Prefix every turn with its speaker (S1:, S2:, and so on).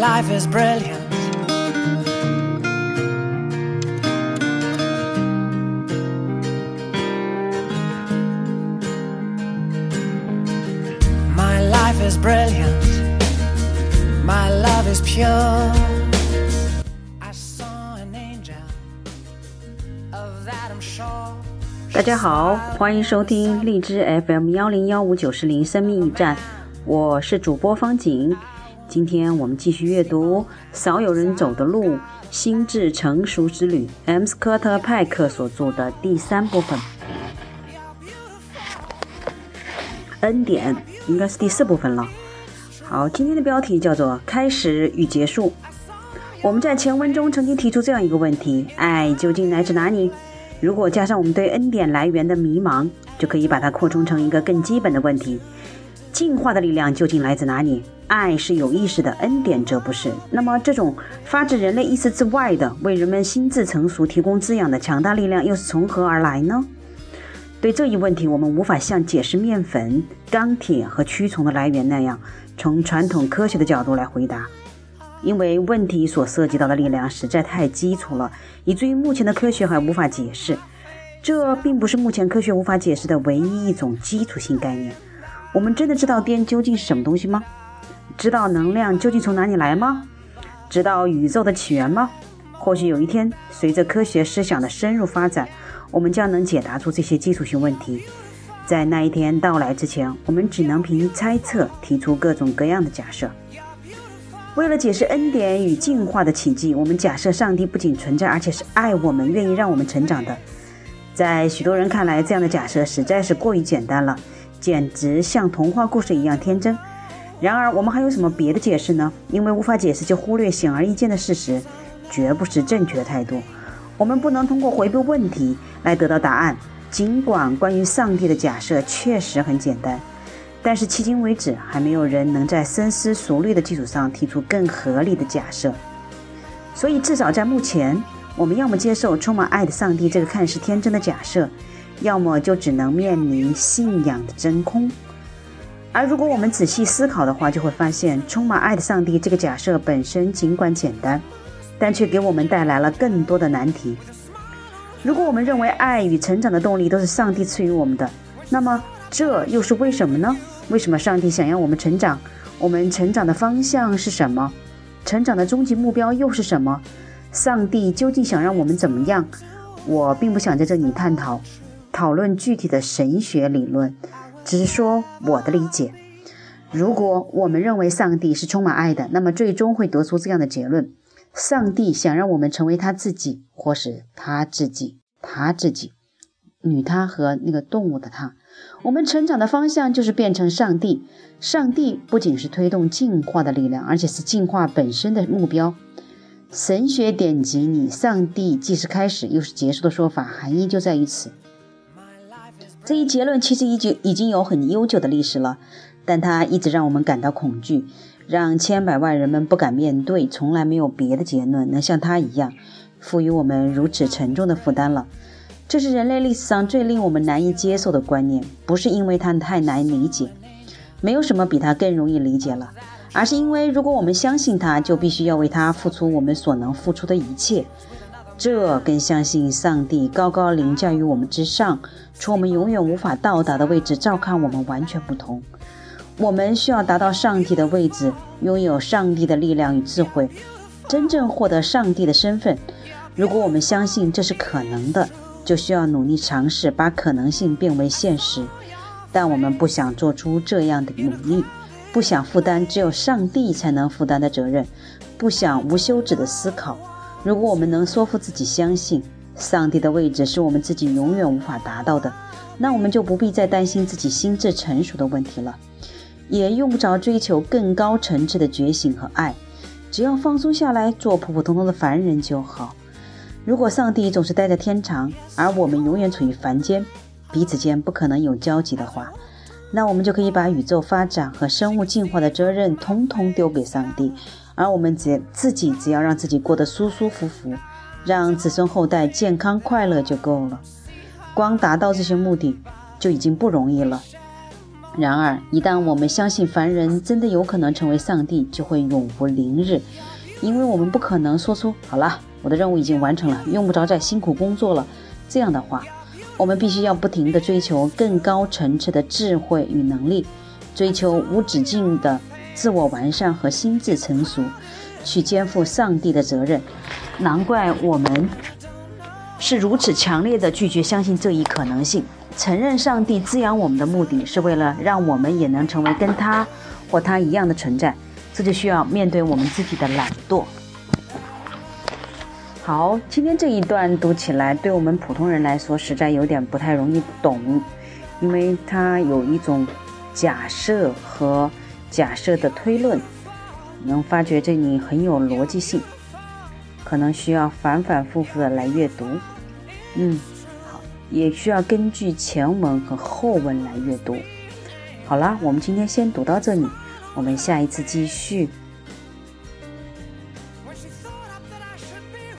S1: life is brilliant. My life is brilliant. My love is pure. I saw an angel. Of that I'm sure.
S2: 大家好，欢迎收听荔枝 FM 幺零幺五九四零生命驿站，我是主播方景。今天我们继续阅读《少有人走的路：心智成熟之旅》，M. 斯科特·派克所著的第三部分。恩典应该是第四部分了。好，今天的标题叫做“开始与结束”。我们在前文中曾经提出这样一个问题：爱究竟来自哪里？如果加上我们对恩典来源的迷茫，就可以把它扩充成一个更基本的问题：进化的力量究竟来自哪里？爱是有意识的，恩典则不是。那么，这种发自人类意识之外的、为人们心智成熟提供滋养的强大力量，又是从何而来呢？对这一问题，我们无法像解释面粉、钢铁和蛆虫的来源那样，从传统科学的角度来回答，因为问题所涉及到的力量实在太基础了，以至于目前的科学还无法解释。这并不是目前科学无法解释的唯一一种基础性概念。我们真的知道电究竟是什么东西吗？知道能量究竟从哪里来吗？知道宇宙的起源吗？或许有一天，随着科学思想的深入发展，我们将能解答出这些基础性问题。在那一天到来之前，我们只能凭猜测提出各种各样的假设。为了解释恩典与进化的奇迹，我们假设上帝不仅存在，而且是爱我们、愿意让我们成长的。在许多人看来，这样的假设实在是过于简单了，简直像童话故事一样天真。然而，我们还有什么别的解释呢？因为无法解释就忽略显而易见的事实，绝不是正确的态度。我们不能通过回避问题来得到答案。尽管关于上帝的假设确实很简单，但是迄今为止还没有人能在深思熟虑的基础上提出更合理的假设。所以，至少在目前，我们要么接受充满爱的上帝这个看似天真的假设，要么就只能面临信仰的真空。而如果我们仔细思考的话，就会发现，充满爱的上帝这个假设本身尽管简单，但却给我们带来了更多的难题。如果我们认为爱与成长的动力都是上帝赐予我们的，那么这又是为什么呢？为什么上帝想要我们成长？我们成长的方向是什么？成长的终极目标又是什么？上帝究竟想让我们怎么样？我并不想在这里探讨、讨论具体的神学理论，只是说我的理解。如果我们认为上帝是充满爱的，那么最终会得出这样的结论。上帝想让我们成为他自己，或是他自己，他自己，女他和那个动物的他。我们成长的方向就是变成上帝。上帝不仅是推动进化的力量，而且是进化本身的目标。神学典籍里，上帝既是开始又是结束的说法，含义就在于此。这一结论其实已经已经有很悠久的历史了，但它一直让我们感到恐惧。让千百万人们不敢面对，从来没有别的结论能像它一样赋予我们如此沉重的负担了。这是人类历史上最令我们难以接受的观念，不是因为它太难理解，没有什么比它更容易理解了，而是因为如果我们相信它，就必须要为它付出我们所能付出的一切。这跟相信上帝高高凌驾于我们之上，从我们永远无法到达的位置照看我们完全不同。我们需要达到上帝的位置，拥有上帝的力量与智慧，真正获得上帝的身份。如果我们相信这是可能的，就需要努力尝试把可能性变为现实。但我们不想做出这样的努力，不想负担只有上帝才能负担的责任，不想无休止的思考。如果我们能说服自己相信上帝的位置是我们自己永远无法达到的，那我们就不必再担心自己心智成熟的问题了。也用不着追求更高层次的觉醒和爱，只要放松下来，做普普通通的凡人就好。如果上帝总是待在天堂，而我们永远处于凡间，彼此间不可能有交集的话，那我们就可以把宇宙发展和生物进化的责任通通丢给上帝，而我们只自己只要让自己过得舒舒服服，让子孙后代健康快乐就够了。光达到这些目的就已经不容易了。然而，一旦我们相信凡人真的有可能成为上帝，就会永无宁日，因为我们不可能说出“好了，我的任务已经完成了，用不着再辛苦工作了”这样的话。我们必须要不停地追求更高层次的智慧与能力，追求无止境的自我完善和心智成熟，去肩负上帝的责任。难怪我们是如此强烈的拒绝相信这一可能性。承认上帝滋养我们的目的是为了让我们也能成为跟他或他一样的存在，这就需要面对我们自己的懒惰。好，今天这一段读起来，对我们普通人来说实在有点不太容易懂，因为它有一种假设和假设的推论，能发觉这里很有逻辑性，可能需要反反复复的来阅读。嗯，好，也需要根据前文和后文来阅读。好啦，我们今天先读到这里，我们下一次继续。